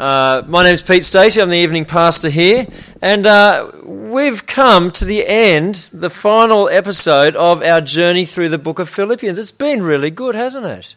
Uh, my name's Pete Stacey. I'm the evening pastor here, and uh, we've come to the end, the final episode of our journey through the book of Philippians. It's been really good, hasn't it?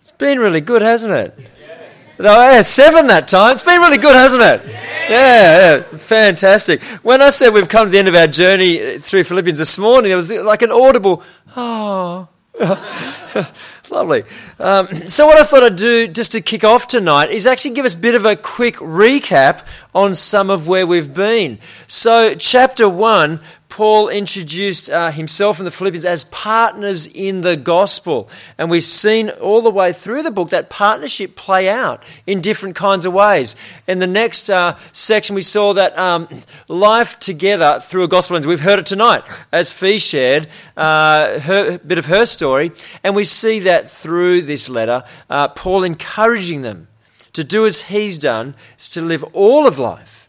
It's been really good, hasn't it? Yes. Oh, yeah, seven that time. It's been really good, hasn't it? Yes. Yeah, yeah, fantastic. When I said we've come to the end of our journey through Philippians this morning, there was like an audible, oh. it's lovely. Um, so, what I thought I'd do just to kick off tonight is actually give us a bit of a quick recap on some of where we've been. So, chapter 1 Paul introduced uh, himself and the Philippians as partners in the gospel. And we've seen all the way through the book that partnership play out in different kinds of ways. In the next uh, section, we saw that um, life together through a gospel lens. We've heard it tonight as Fee shared uh, her, a bit of her story. And we see that through this letter, uh, Paul encouraging them to do as he's done, is to live all of life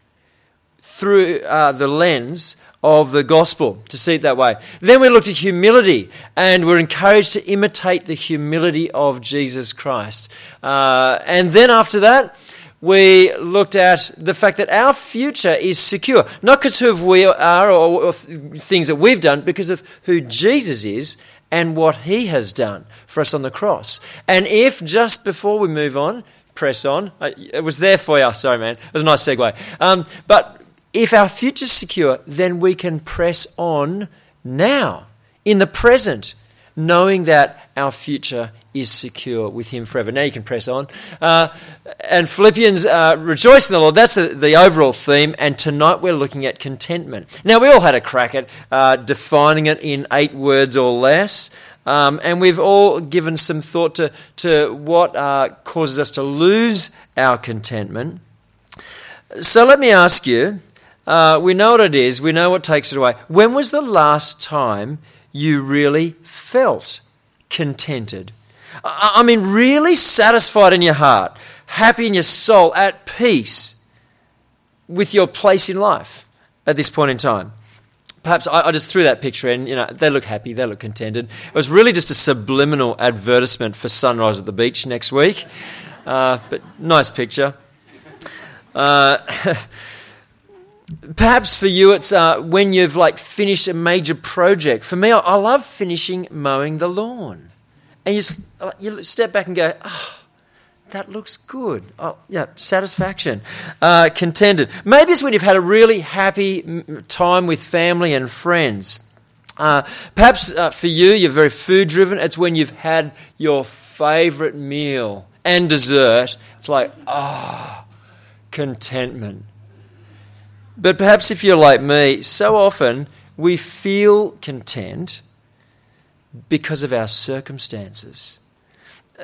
through uh, the lens of the gospel, to see it that way. Then we looked at humility, and we're encouraged to imitate the humility of Jesus Christ. Uh, and then after that, we looked at the fact that our future is secure, not because of who we are or, or things that we've done, because of who Jesus is and what he has done for us on the cross. And if just before we move on, press on, it was there for you. Sorry, man. It was a nice segue. Um, but if our future's secure, then we can press on now, in the present, knowing that our future is secure with Him forever. Now you can press on. Uh, and Philippians, uh, rejoice in the Lord. That's the, the, overall theme. And tonight we're looking at contentment. Now we all had a crack at uh, defining it in eight words or less. Um, and we've all given some thought to, to what uh, causes us to lose our contentment. So let me ask you uh, we know what it is, we know what takes it away. When was the last time you really felt contented? I mean, really satisfied in your heart, happy in your soul, at peace with your place in life at this point in time. Perhaps I, I just threw that picture in. You know, they look happy, they look contented. It was really just a subliminal advertisement for sunrise at the beach next week. Uh, but nice picture. Uh, Perhaps for you, it's uh, when you've like finished a major project. For me, I, I love finishing mowing the lawn, and you you step back and go, oh, that looks good. Oh, yeah, satisfaction, uh, contented. Maybe it's when you've had a really happy time with family and friends. Uh, perhaps uh, for you, you're very food driven. It's when you've had your favorite meal and dessert. It's like, ah, oh, contentment. But perhaps if you're like me, so often we feel content because of our circumstances.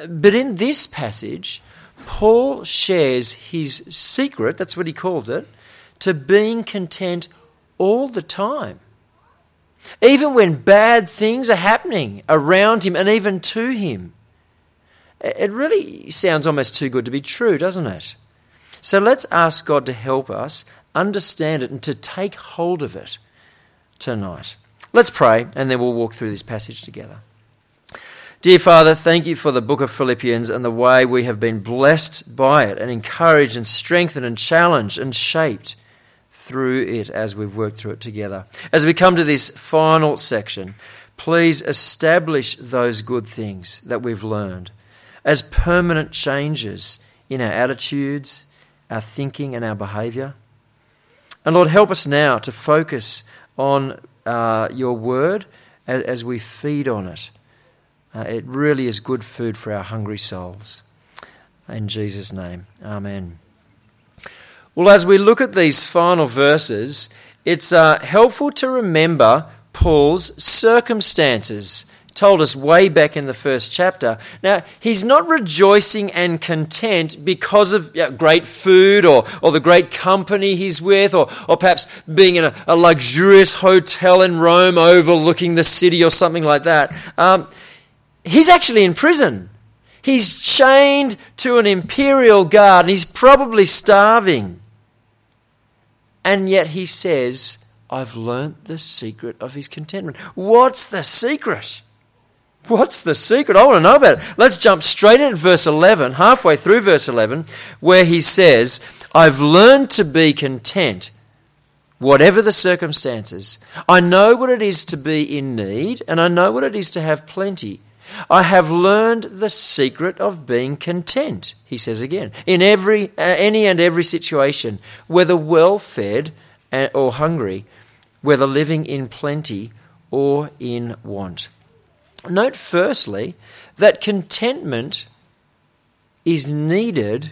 But in this passage, Paul shares his secret, that's what he calls it, to being content all the time. Even when bad things are happening around him and even to him. It really sounds almost too good to be true, doesn't it? So let's ask God to help us understand it and to take hold of it tonight. Let's pray and then we'll walk through this passage together. Dear Father, thank you for the book of Philippians and the way we have been blessed by it and encouraged and strengthened and challenged and shaped through it as we've worked through it together. As we come to this final section, please establish those good things that we've learned as permanent changes in our attitudes, our thinking, and our behaviour. And Lord, help us now to focus on uh, your word as, as, we feed on it. Uh, it really is good food for our hungry souls. In Jesus' name, amen. Well, as we look at these final verses, it's uh, helpful to remember Paul's circumstances told us way back in the first chapter. Now, he's not rejoicing and content because of great food or, or the great company he's with or, or perhaps being in a, a luxurious hotel in Rome overlooking the city or something like that. Um, he's actually in prison. He's chained to an imperial guard and he's probably starving. And yet he says, I've learnt the secret of his contentment. What's the secret? What's the secret? I want to know about it. Let's jump straight into verse 11, halfway through verse 11, where he says, I've learned to be content, whatever the circumstances. I know what it is to be in need, and I know what it is to have plenty. I have learned the secret of being content, he says again, in every, uh, any and every situation, whether well fed or hungry, whether living in plenty or in want. Note firstly that contentment is needed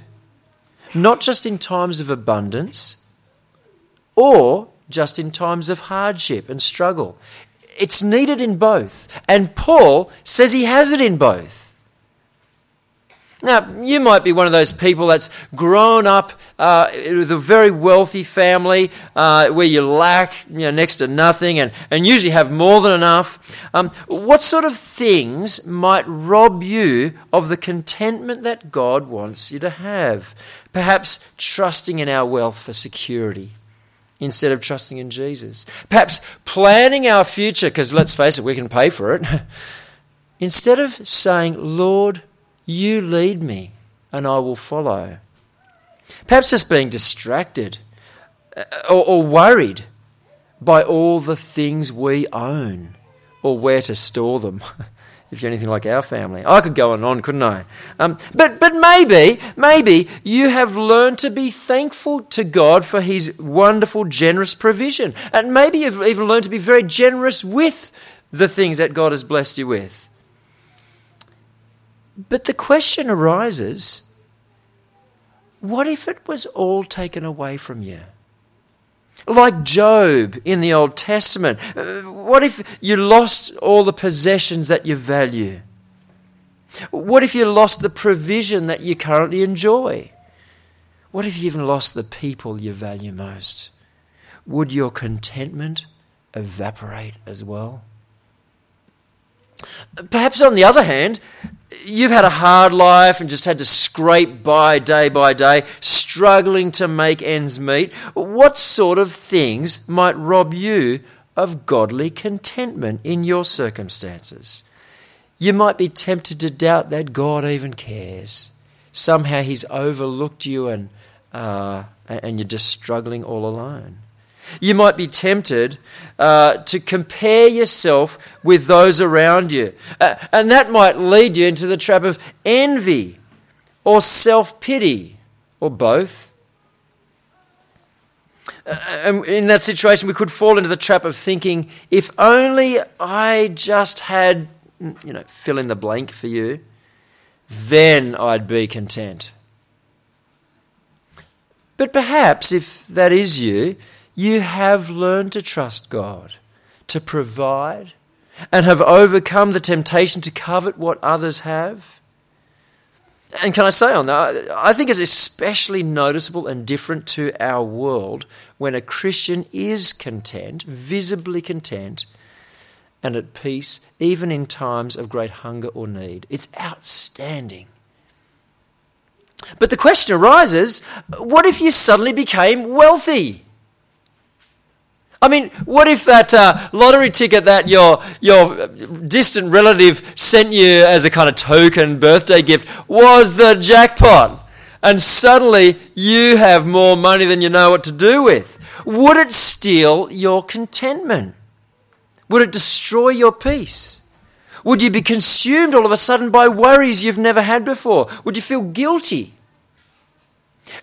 not just in times of abundance or just in times of hardship and struggle. It's needed in both. And Paul says he has it in both. Now, you might be one of those people that's grown up uh, with a very wealthy family uh, where you lack you know, next to nothing and, and usually have more than enough. Um, what sort of things might rob you of the contentment that God wants you to have? Perhaps trusting in our wealth for security instead of trusting in Jesus. Perhaps planning our future, because let's face it, we can pay for it. instead of saying, Lord, you lead me, and I will follow. Perhaps just being distracted uh, or, or worried by all the things we own or where to store them. if you're anything like our family. I could go on and on, couldn't I? Um, but, but maybe, maybe you have learned to be thankful to God for His wonderful, generous provision. And maybe you've even learned to be very generous with the things that God has blessed you with. But the question arises what if it was all taken away from you? Like Job in the Old Testament. Uh, what if you lost all the possessions that you value? What if you lost the provision that you currently enjoy? What if you even lost the people you value most? Would your contentment evaporate as well? Perhaps on the other hand, you've had a hard life and just had to scrape by day by day, struggling to make ends meet. What sort of things might rob you of godly contentment in your circumstances? You might be tempted to doubt that God even cares. Somehow He's overlooked you and, uh, and you're just struggling all alone. You might be tempted uh, to compare yourself with those around you. Uh, and that might lead you into the trap of envy or self pity or both. Uh, and in that situation, we could fall into the trap of thinking, if only I just had, you know, fill in the blank for you, then I'd be content. But perhaps if that is you, you have learned to trust God, to provide, and have overcome the temptation to covet what others have. And can I say on that, I think it's especially noticeable and different to our world when a Christian is content, visibly content, and at peace, even in times of great hunger or need. It's outstanding. But the question arises what if you suddenly became wealthy? I mean, what if that uh, lottery ticket that your, your distant relative sent you as a kind of token birthday gift was the jackpot? And suddenly you have more money than you know what to do with. Would it steal your contentment? Would it destroy your peace? Would you be consumed all of a sudden by worries you've never had before? Would you feel guilty?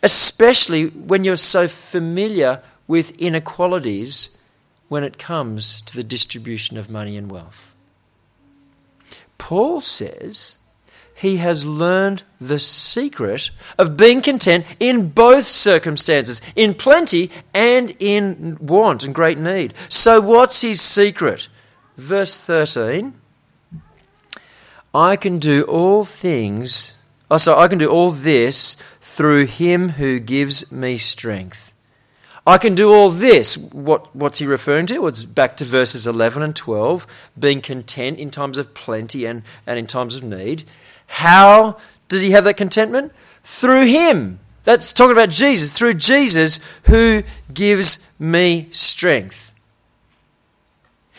Especially when you're so familiar with inequalities when it comes to the distribution of money and wealth. Paul says he has learned the secret of being content in both circumstances, in plenty and in want and great need. So, what's his secret? Verse 13 I can do all things, oh, sorry, I can do all this through him who gives me strength. I can do all this. What, what's he referring to? It's back to verses 11 and 12, being content in times of plenty and, and in times of need. How does he have that contentment? Through him. That's talking about Jesus. Through Jesus who gives me strength.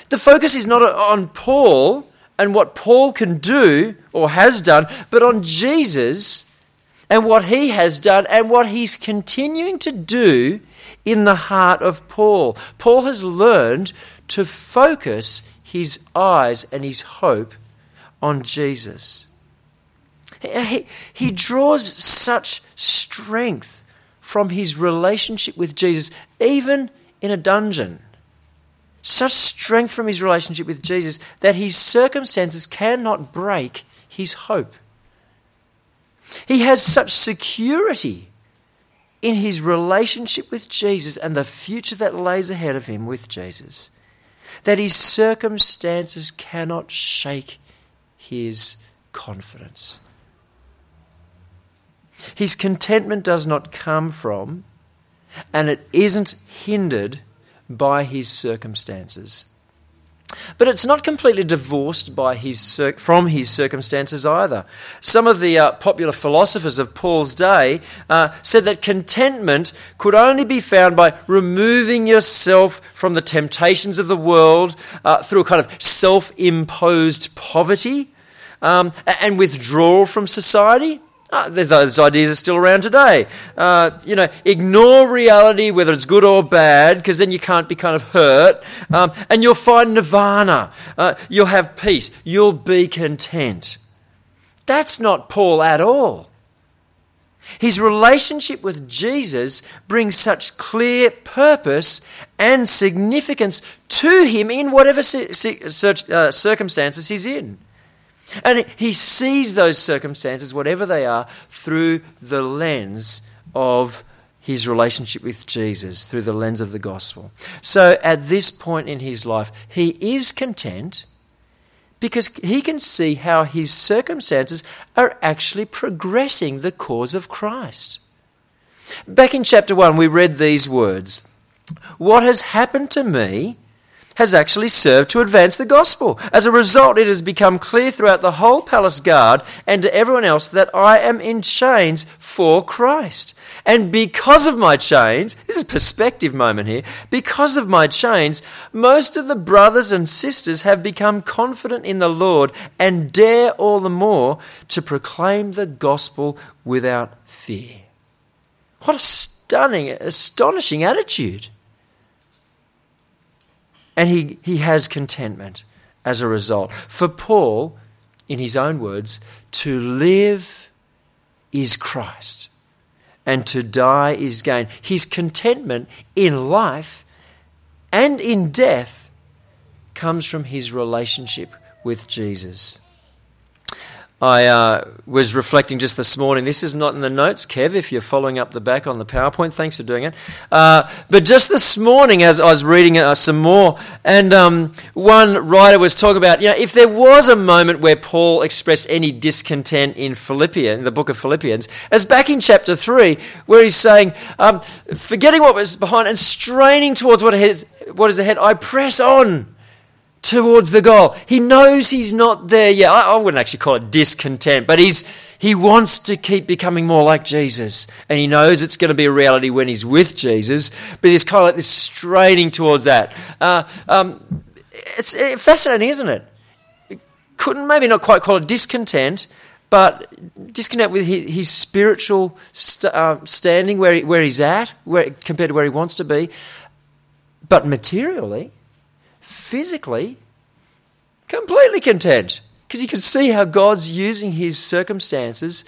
The focus is not on Paul and what Paul can do or has done, but on Jesus and what he has done and what he's continuing to do in the heart of Paul. Paul has learned to focus his eyes and his hope on Jesus. He, he draws such strength from his relationship with Jesus, even in a dungeon. Such strength from his relationship with Jesus that his circumstances cannot break his hope. He has such security in his relationship with Jesus and the future that lays ahead of him with Jesus that his circumstances cannot shake his confidence. His contentment does not come from, and it isn't hindered by his circumstances. But it's not completely divorced by his, from his circumstances either. Some of the uh, popular philosophers of Paul's day uh, said that contentment could only be found by removing yourself from the temptations of the world uh, through a kind of self imposed poverty um, and withdrawal from society. Uh, those ideas are still around today. Uh, you know, ignore reality, whether it's good or bad, because then you can't be kind of hurt. Um, and you'll find nirvana. Uh, you'll have peace. You'll be content. That's not Paul at all. His relationship with Jesus brings such clear purpose and significance to him in whatever uh, circumstances he's in. And he sees those circumstances, whatever they are, through the lens of his relationship with Jesus, through the lens of the gospel. So at this point in his life, he is content because he can see how his circumstances are actually progressing the cause of Christ. Back in chapter 1, we read these words What has happened to me has actually served to advance the gospel. As a result, it has become clear throughout the whole palace guard and to everyone else that I am in chains for Christ. And because of my chains, this is a perspective moment here, because of my chains, most of the brothers and sisters have become confident in the Lord and dare all the more to proclaim the gospel without fear. What a stunning, astonishing attitude. And he, he has contentment as a result. For Paul, in his own words, to live is Christ and to die is gain. His contentment in life and in death comes from his relationship with Jesus. I uh, was reflecting just this morning. This is not in the notes, Kev, if you're following up the back on the PowerPoint. Thanks for doing it. Uh, but just this morning, as I was reading uh, some more, and um, one writer was talking about, you know, if there was a moment where Paul expressed any discontent in Philippians, the book of Philippians, as back in chapter 3, where he's saying, um, forgetting what was behind and straining towards what is, what is ahead, I press on towards the goal. He knows he's not there yet. I, I, wouldn't actually call it discontent, but he's, he wants to keep becoming more like Jesus. And he knows it's going to be a reality when he's with Jesus, but he's kind of like this straining towards that. Uh, um, it's fascinating, isn't it? Couldn't maybe not quite call it discontent, but disconnect with his, his spiritual st- uh, standing where, he, where he's at where, compared to where he wants to be. But materially, physically completely content because you can see how God's using his circumstances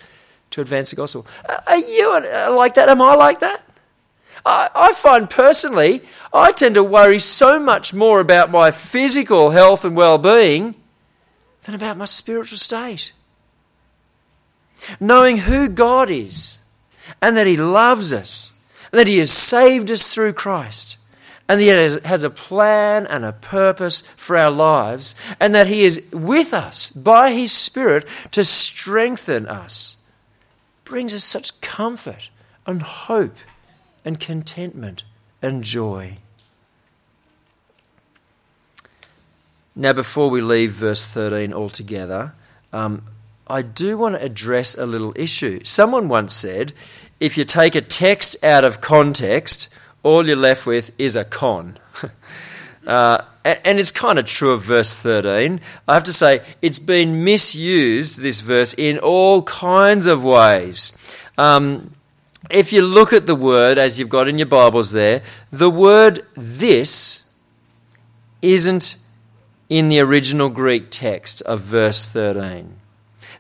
to advance the gospel. Are you like that? Am I like that? I, I find personally, I tend to worry so much more about my physical health and well being than about my spiritual state. Knowing who God is and that He loves us and that He has saved us through Christ and yet has a plan and a purpose for our lives, and that He is with us by His Spirit to strengthen us, brings us such comfort and hope and contentment and joy. Now, before we leave verse 13 altogether, um, I do want to address a little issue. Someone once said if you take a text out of context, all you're left with is a con. Uh, and it's kind of true of verse 13. I have to say, it's been misused, this verse, in all kinds of ways. Um, if you look at the word, as you've got in your Bibles there, the word this isn't in the original Greek text of verse 13.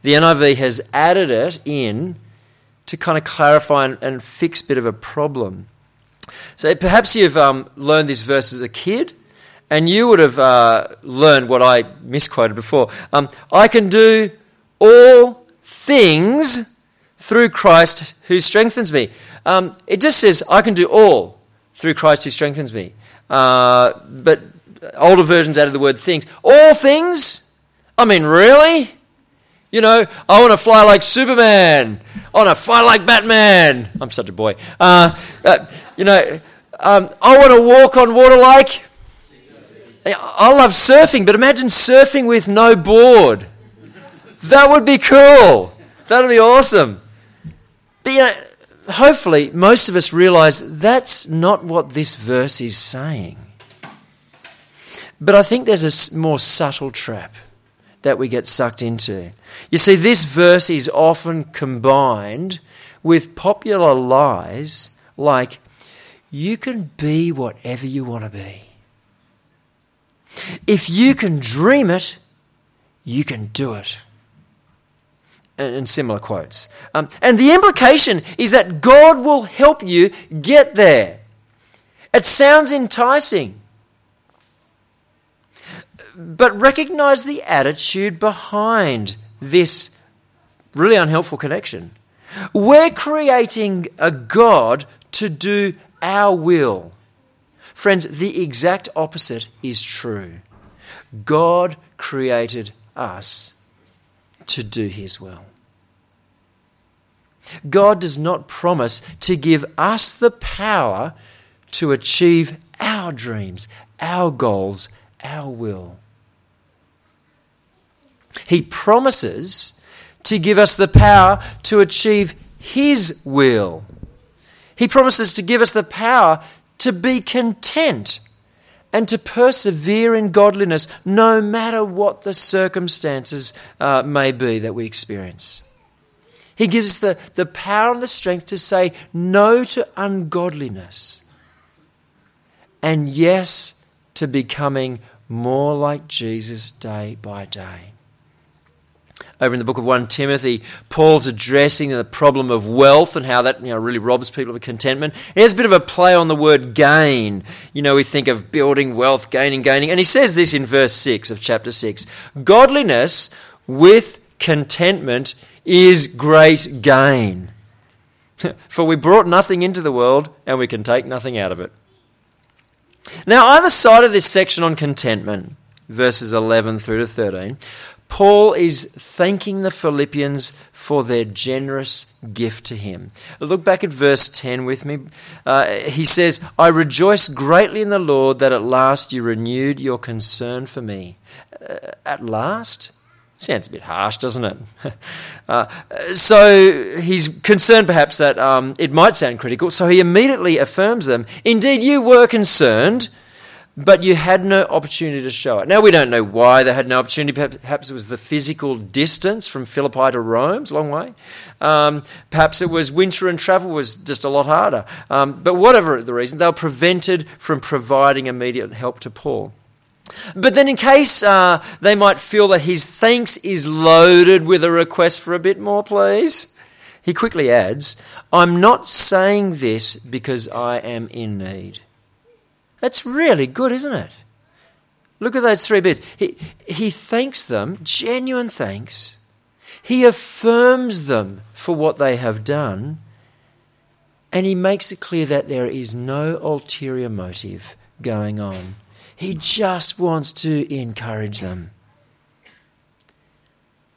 The NIV has added it in to kind of clarify and, and fix a bit of a problem. So perhaps you've um, learned this verse as a kid, and you would have uh, learned what I misquoted before. Um, I can do all things through Christ who strengthens me. Um, it just says, I can do all through Christ who strengthens me. Uh, but older versions added the word things. All things? I mean, really? You know, I want to fly like Superman. I want to fly like Batman. I'm such a boy. Uh, uh, you know, um, I want to walk on water like. I love surfing, but imagine surfing with no board. That would be cool. That would be awesome. But you know, hopefully, most of us realize that's not what this verse is saying. But I think there's a more subtle trap that we get sucked into. You see, this verse is often combined with popular lies like, you can be whatever you want to be. If you can dream it, you can do it. And similar quotes. Um, and the implication is that God will help you get there. It sounds enticing. But recognize the attitude behind this really unhelpful connection. We're creating a God to do our will. Friends, the exact opposite is true. God created us to do His will. God does not promise to give us the power to achieve our dreams, our goals, our will. He promises to give us the power to achieve His will. He promises to give us the power to be content and to persevere in godliness no matter what the circumstances uh, may be that we experience. He gives the, the power and the strength to say no to ungodliness and yes to becoming more like Jesus day by day over in the book of 1 Timothy, Paul's addressing the problem of wealth and how that you know, really robs people of contentment. He has a bit of a play on the word gain. You know, we think of building wealth, gaining, gaining. And he says this in verse 6 of chapter 6 Godliness with contentment is great gain. For we brought nothing into the world and we can take nothing out of it. Now, either side of this section on contentment, verses 11 through to 13, Paul is thanking the Philippians for their generous gift to him. Look back at verse 10 with me. Uh, he says, I rejoice greatly in the Lord that at last you renewed your concern for me. Uh, at last? Sounds a bit harsh, doesn't it? uh, so he's concerned perhaps that um, it might sound critical, so he immediately affirms them. Indeed, you were concerned but you had no opportunity to show it. Now, we don't know why they had no opportunity. Perhaps it was the physical distance from Philippi to Rome, it's a long way. Um, perhaps it was winter and travel was just a lot harder. Um, but whatever the reason, they were prevented from providing immediate help to Paul. But then, in case uh, they might feel that his thanks is loaded with a request for a bit more, please, he quickly adds, I'm not saying this because I am in need. That's really good, isn't it? Look at those three bits. He, he thanks them, genuine thanks. He affirms them for what they have done. And he makes it clear that there is no ulterior motive going on. He just wants to encourage them.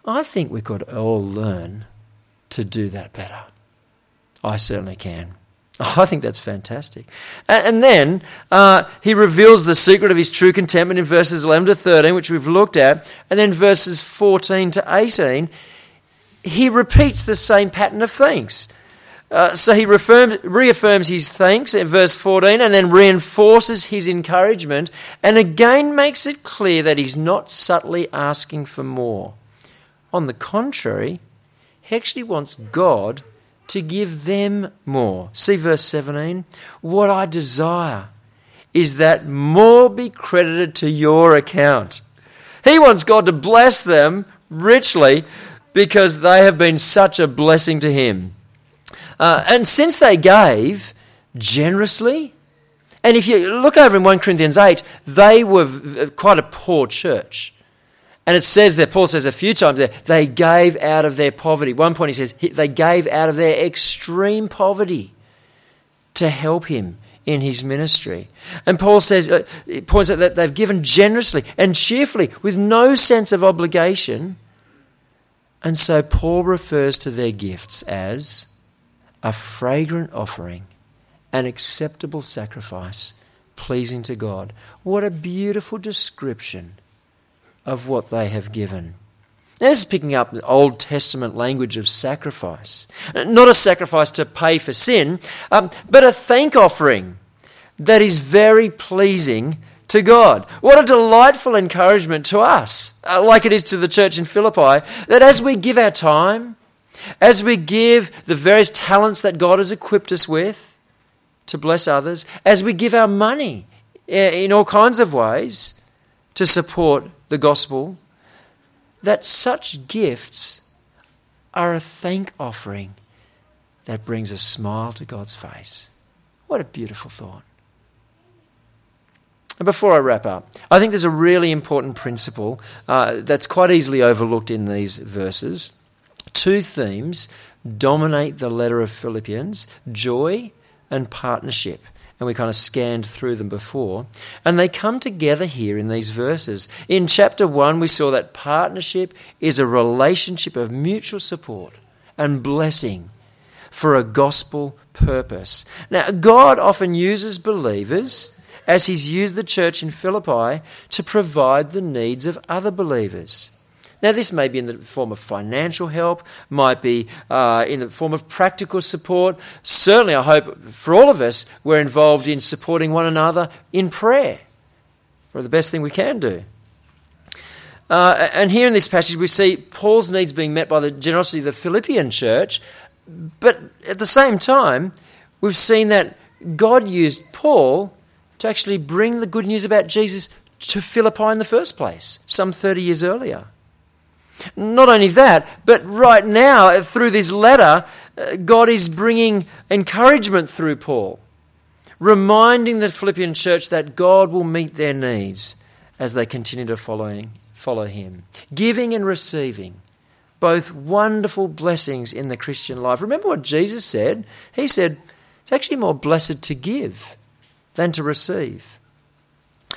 I think we could all learn to do that better. I certainly can. Oh, I think that's fantastic. And, then uh, he reveals the secret of his true contentment in verses 11 to 13, which we've looked at. And then verses 14 to 18, he repeats the same pattern of thanks. Uh, so he reaffirms, reaffirms his thanks in verse 14 and then reinforces his encouragement and again makes it clear that he's not subtly asking for more. On the contrary, he actually wants God to give them more. See verse 17? What I desire is that more be credited to your account. He wants God to bless them richly because they have been such a blessing to him. Uh, and since they gave generously, and if you look over in 1 Corinthians 8, they were quite a poor church. And it says there, Paul says a few times there, they gave out of their poverty. One point he says they gave out of their extreme poverty to help him in his ministry. And Paul says, uh, points out that they've given generously and cheerfully with no sense of obligation. And so Paul refers to their gifts as a fragrant offering, an acceptable sacrifice, pleasing to God. What a beautiful description of what they have given. Now, this is picking up the Old Testament language of sacrifice. Not a sacrifice to pay for sin, um, but a thank offering that is very pleasing to God. What a delightful encouragement to us, uh, like it is to the church in Philippi, that as we give our time, as we give the various talents that God has equipped us with to bless others, as we give our money in all kinds of ways to support the gospel, that such gifts are a thank offering that brings a smile to God's face. What a beautiful thought. And before I wrap up, I think there's a really important principle uh, that's quite easily overlooked in these verses. Two themes dominate the letter of Philippians joy and partnership. And we kind of scanned through them before. And they come together here in these verses. In chapter 1, we saw that partnership is a relationship of mutual support and blessing for a gospel purpose. Now, God often uses believers, as He's used the church in Philippi, to provide the needs of other believers. Now, this may be in the form of financial help, might be uh, in the form of practical support. Certainly, I hope for all of us, we're involved in supporting one another in prayer for the best thing we can do. Uh, and here in this passage, we see Paul's needs being met by the generosity of the Philippian church, but at the same time, we've seen that God used Paul to actually bring the good news about Jesus to Philippi in the first place, some 30 years earlier. Not only that, but right now, through this letter, uh, God is bringing encouragement through Paul, reminding the Philippian church that God will meet their needs as they continue to follow, follow Him. Giving and receiving, both wonderful blessings in the Christian life. Remember what Jesus said? He said, It's actually more blessed to give than to receive.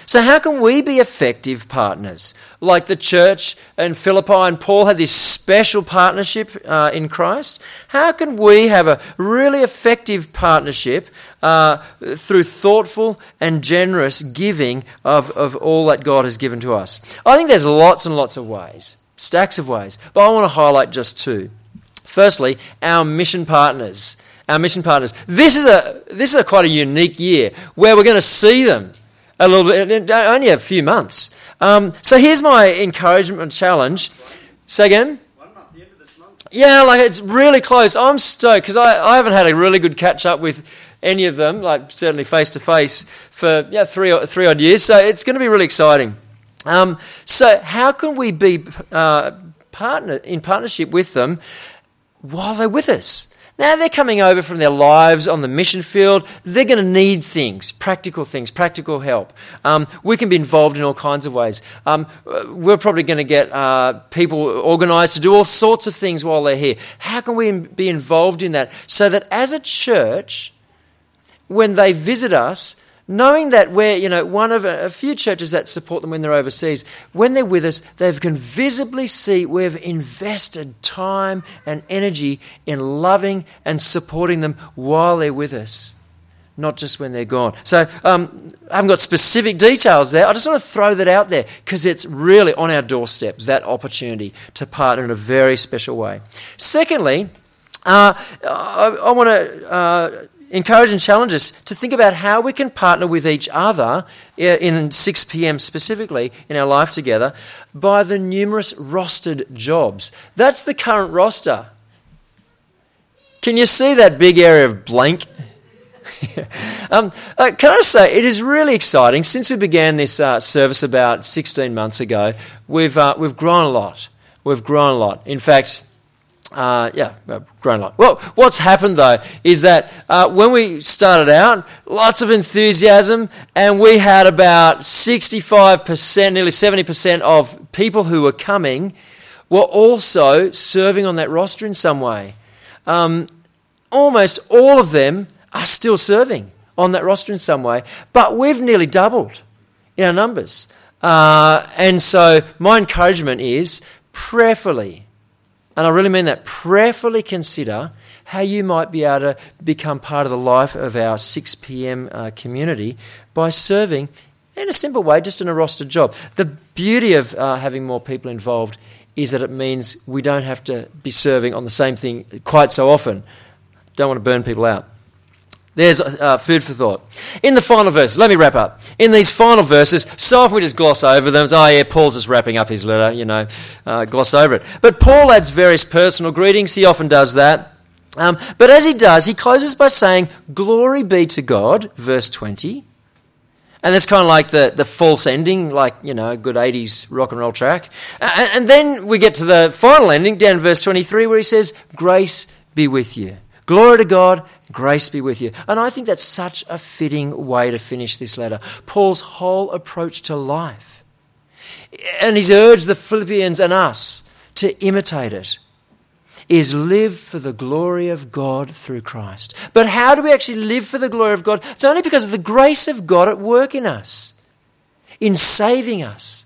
So, how can we be effective partners? Like the church in Philippi and Paul had this special partnership uh, in Christ. How can we have a really effective partnership uh, through thoughtful and generous giving of, of all that God has given to us? I think there's lots and lots of ways, stacks of ways, but I want to highlight just two. Firstly, our mission partners. Our mission partners. This is a this is a quite a unique year where we're going to see them a little bit, only a few months. Um, so here's my encouragement challenge. Say again? Yeah, like it's really close. I'm stoked because I, I haven't had a really good catch up with any of them, like certainly face to face, for yeah three three odd years. So it's going to be really exciting. Um, so how can we be uh, partner in partnership with them while they're with us? Now they're coming over from their lives on the mission field. They're going to need things, practical things, practical help. Um, we can be involved in all kinds of ways. Um, we're probably going to get uh, people organised to do all sorts of things while they're here. How can we be involved in that so that as a church, when they visit us, knowing that we're you know one of a, few churches that support them when they're overseas when they're with us they can visibly see we've invested time and energy in loving and supporting them while they're with us not just when they're gone. So um, i haven't got specific details there. I just want to throw that out there because it's really on our doorstep that opportunity to partner in a very special way. Secondly Uh, I, I want to uh, encourage and challenge us to think about how we can partner with each other in 6 p.m. specifically in our life together by the numerous rostered jobs. That's the current roster. Can you see that big area of blank? um, uh, can I say, it is really exciting. Since we began this uh, service about 16 months ago, we've, uh, we've grown a lot. We've grown a lot. In fact, uh, yeah, grown a lot. Well, what's happened though is that uh, when we started out, lots of enthusiasm, and we had about 65%, nearly 70% of people who were coming were also serving on that roster in some way. Um, almost all of them are still serving on that roster in some way, but we've nearly doubled in our numbers. Uh, and so, my encouragement is prayerfully and I really mean that. Prayerfully consider how you might be able to become part of the life of our 6 p.m. Uh, community by serving in a simple way, just in a rostered job. The beauty of uh, having more people involved is that it means we don't have to be serving on the same thing quite so often. Don't want to burn people out. There's uh, food for thought. In the final verses, let me wrap up. In these final verses, so often we just gloss over them. oh, yeah, Paul's just wrapping up his letter, you know, uh, gloss over it. But Paul adds various personal greetings. He often does that. Um, but as he does, he closes by saying, Glory be to God, verse 20. And that's kind of like the, the false ending, like, you know, a good 80s rock and roll track. And, and then we get to the final ending, down verse 23, where he says, Grace be with you. Glory to God, grace be with you. And I think that's such a fitting way to finish this letter. Paul's whole approach to life. And he's urged the Philippians and us to imitate it. Is live for the glory of God through Christ. But how do we actually live for the glory of God? It's only because of the grace of God at work in us, in saving us,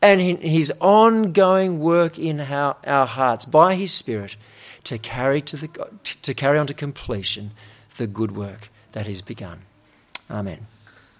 and in his ongoing work in our, our hearts by his Spirit to carry, to, the, to carry on to completion the good work that is begun. Amen.